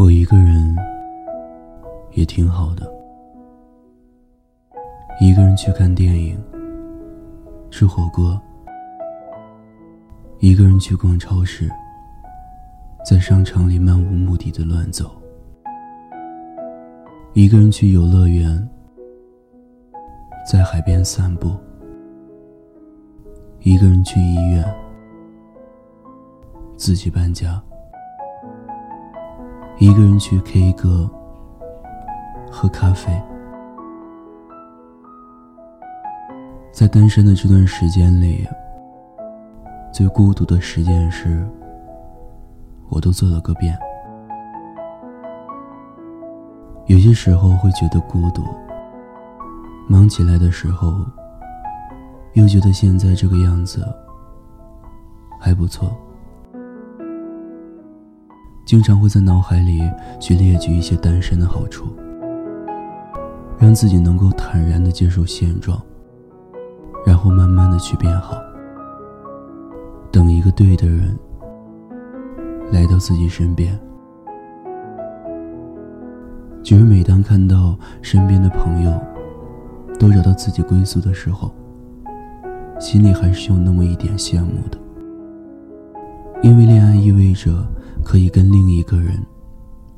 我一个人也挺好的，一个人去看电影、吃火锅，一个人去逛超市，在商场里漫无目的的乱走，一个人去游乐园，在海边散步，一个人去医院，自己搬家。一个人去 K 歌，喝咖啡，在单身的这段时间里，最孤独的十件事，我都做了个遍。有些时候会觉得孤独，忙起来的时候，又觉得现在这个样子还不错。经常会在脑海里去列举一些单身的好处，让自己能够坦然的接受现状，然后慢慢的去变好。等一个对的人来到自己身边。其实每当看到身边的朋友都找到自己归宿的时候，心里还是有那么一点羡慕的，因为恋爱意味着。可以跟另一个人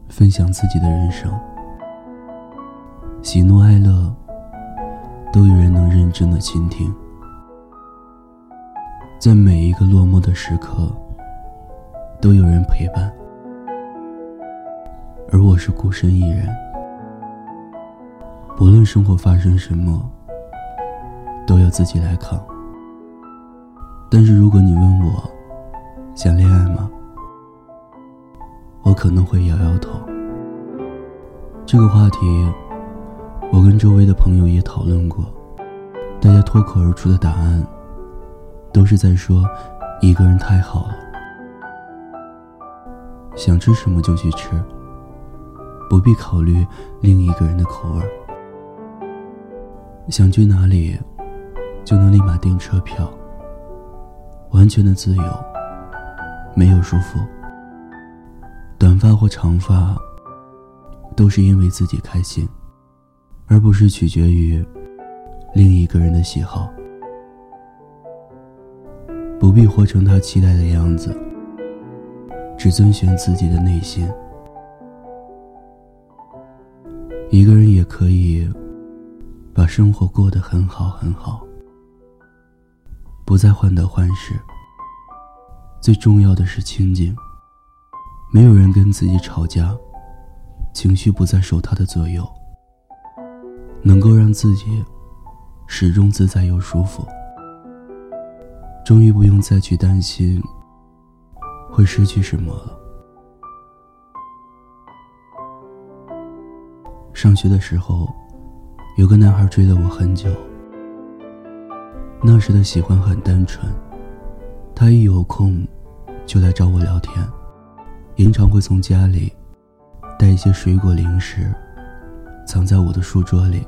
分享自己的人生，喜怒哀乐都有人能认真的倾听，在每一个落寞的时刻都有人陪伴，而我是孤身一人，不论生活发生什么，都要自己来扛。但是如果你问我，想恋爱吗？我可能会摇摇头。这个话题，我跟周围的朋友也讨论过，大家脱口而出的答案，都是在说，一个人太好了，想吃什么就去吃，不必考虑另一个人的口味想去哪里，就能立马订车票，完全的自由，没有束缚。短发或长发，都是因为自己开心，而不是取决于另一个人的喜好。不必活成他期待的样子，只遵循自己的内心。一个人也可以把生活过得很好很好，不再患得患失。最重要的是清静。没有人跟自己吵架，情绪不再受他的左右，能够让自己始终自在又舒服，终于不用再去担心会失去什么了。上学的时候，有个男孩追了我很久，那时的喜欢很单纯，他一有空就来找我聊天。经常会从家里带一些水果零食，藏在我的书桌里。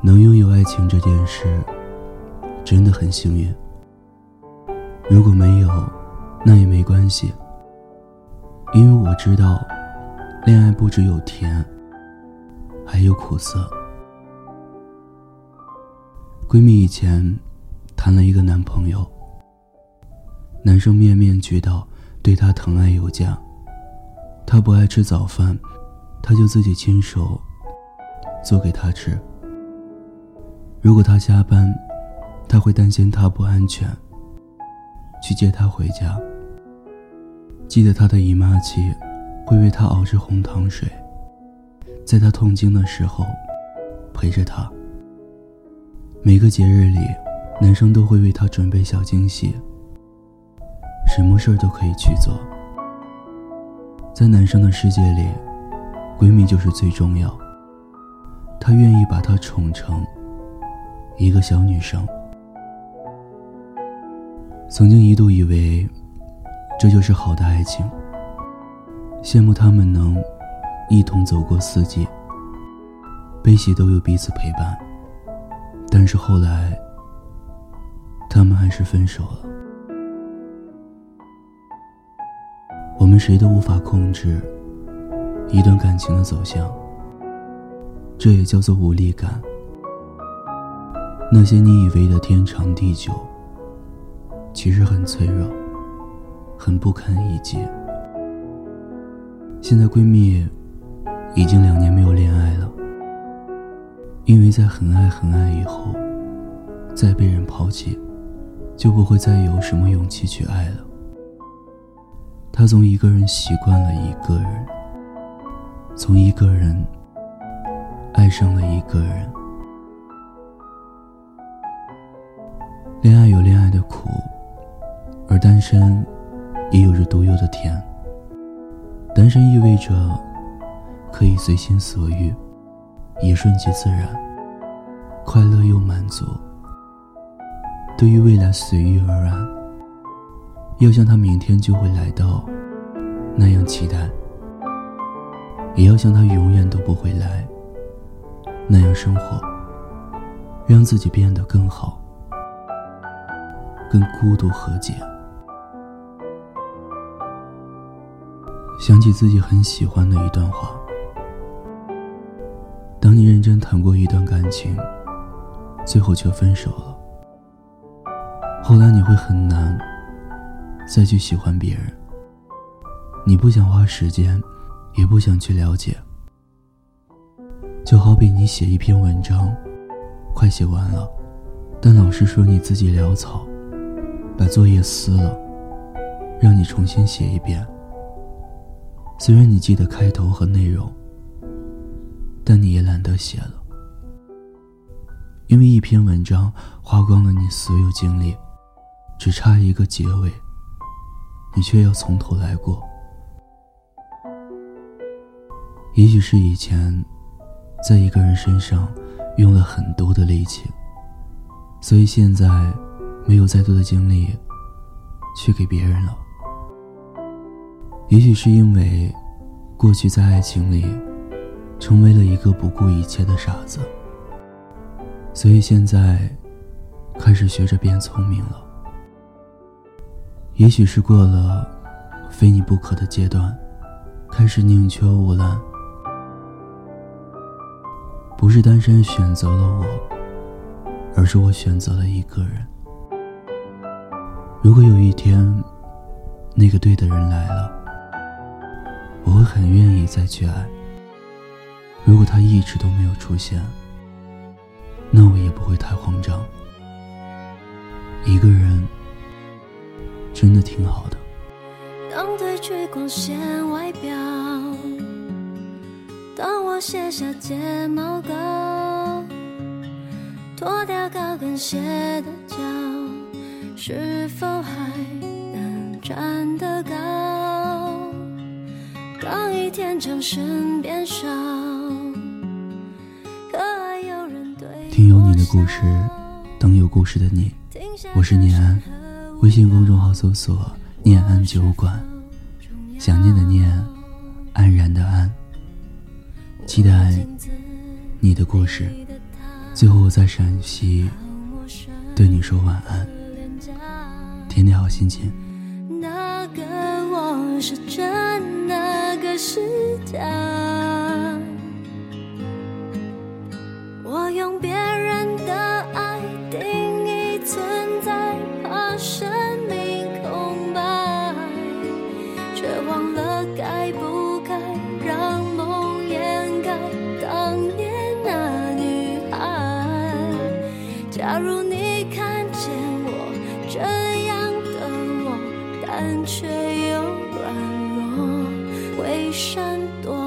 能拥有爱情这件事，真的很幸运。如果没有，那也没关系，因为我知道，恋爱不只有甜，还有苦涩。闺蜜以前谈了一个男朋友。男生面面俱到，对她疼爱有加。她不爱吃早饭，他就自己亲手做给她吃。如果他加班，他会担心她不安全，去接她回家。记得她的姨妈期，会为她熬制红糖水，在她痛经的时候陪着她。每个节日里，男生都会为她准备小惊喜。什么事儿都可以去做，在男生的世界里，闺蜜就是最重要。他愿意把她宠成一个小女生。曾经一度以为这就是好的爱情，羡慕他们能一同走过四季，悲喜都有彼此陪伴。但是后来，他们还是分手了。谁都无法控制一段感情的走向，这也叫做无力感。那些你以为的天长地久，其实很脆弱，很不堪一击。现在闺蜜已经两年没有恋爱了，因为在很爱很爱以后，再被人抛弃，就不会再有什么勇气去爱了。他从一个人习惯了一个人，从一个人爱上了一个人。恋爱有恋爱的苦，而单身也有着独有的甜。单身意味着可以随心所欲，也顺其自然，快乐又满足。对于未来随遇而安。要像他明天就会来到那样期待，也要像他永远都不会来那样生活，让自己变得更好，跟孤独和解。想起自己很喜欢的一段话：当你认真谈过一段感情，最后却分手了，后来你会很难。再去喜欢别人，你不想花时间，也不想去了解。就好比你写一篇文章，快写完了，但老师说你自己潦草，把作业撕了，让你重新写一遍。虽然你记得开头和内容，但你也懒得写了，因为一篇文章花光了你所有精力，只差一个结尾。你却要从头来过。也许是以前，在一个人身上用了很多的力气，所以现在没有再多的精力去给别人了。也许是因为过去在爱情里成为了一个不顾一切的傻子，所以现在开始学着变聪明了。也许是过了非你不可的阶段，开始宁缺毋滥。不是单身选择了我，而是我选择了一个人。如果有一天那个对的人来了，我会很愿意再去爱。如果他一直都没有出现，那我也不会太慌张。一个人。真的挺好的。当褪去光鲜外表，当我卸下睫毛膏，脱掉高跟鞋的脚，是否还能站得高？当一天掌声变少，可还有人对听有你的故事，等有故事的你，我是念安。微信公众号搜索“念安酒馆”，想念的念，安然的安。期待你的故事。最后，我在陕西对你说晚安，天天好心情。那个我是真，那个是假。我用别又软弱，会闪躲，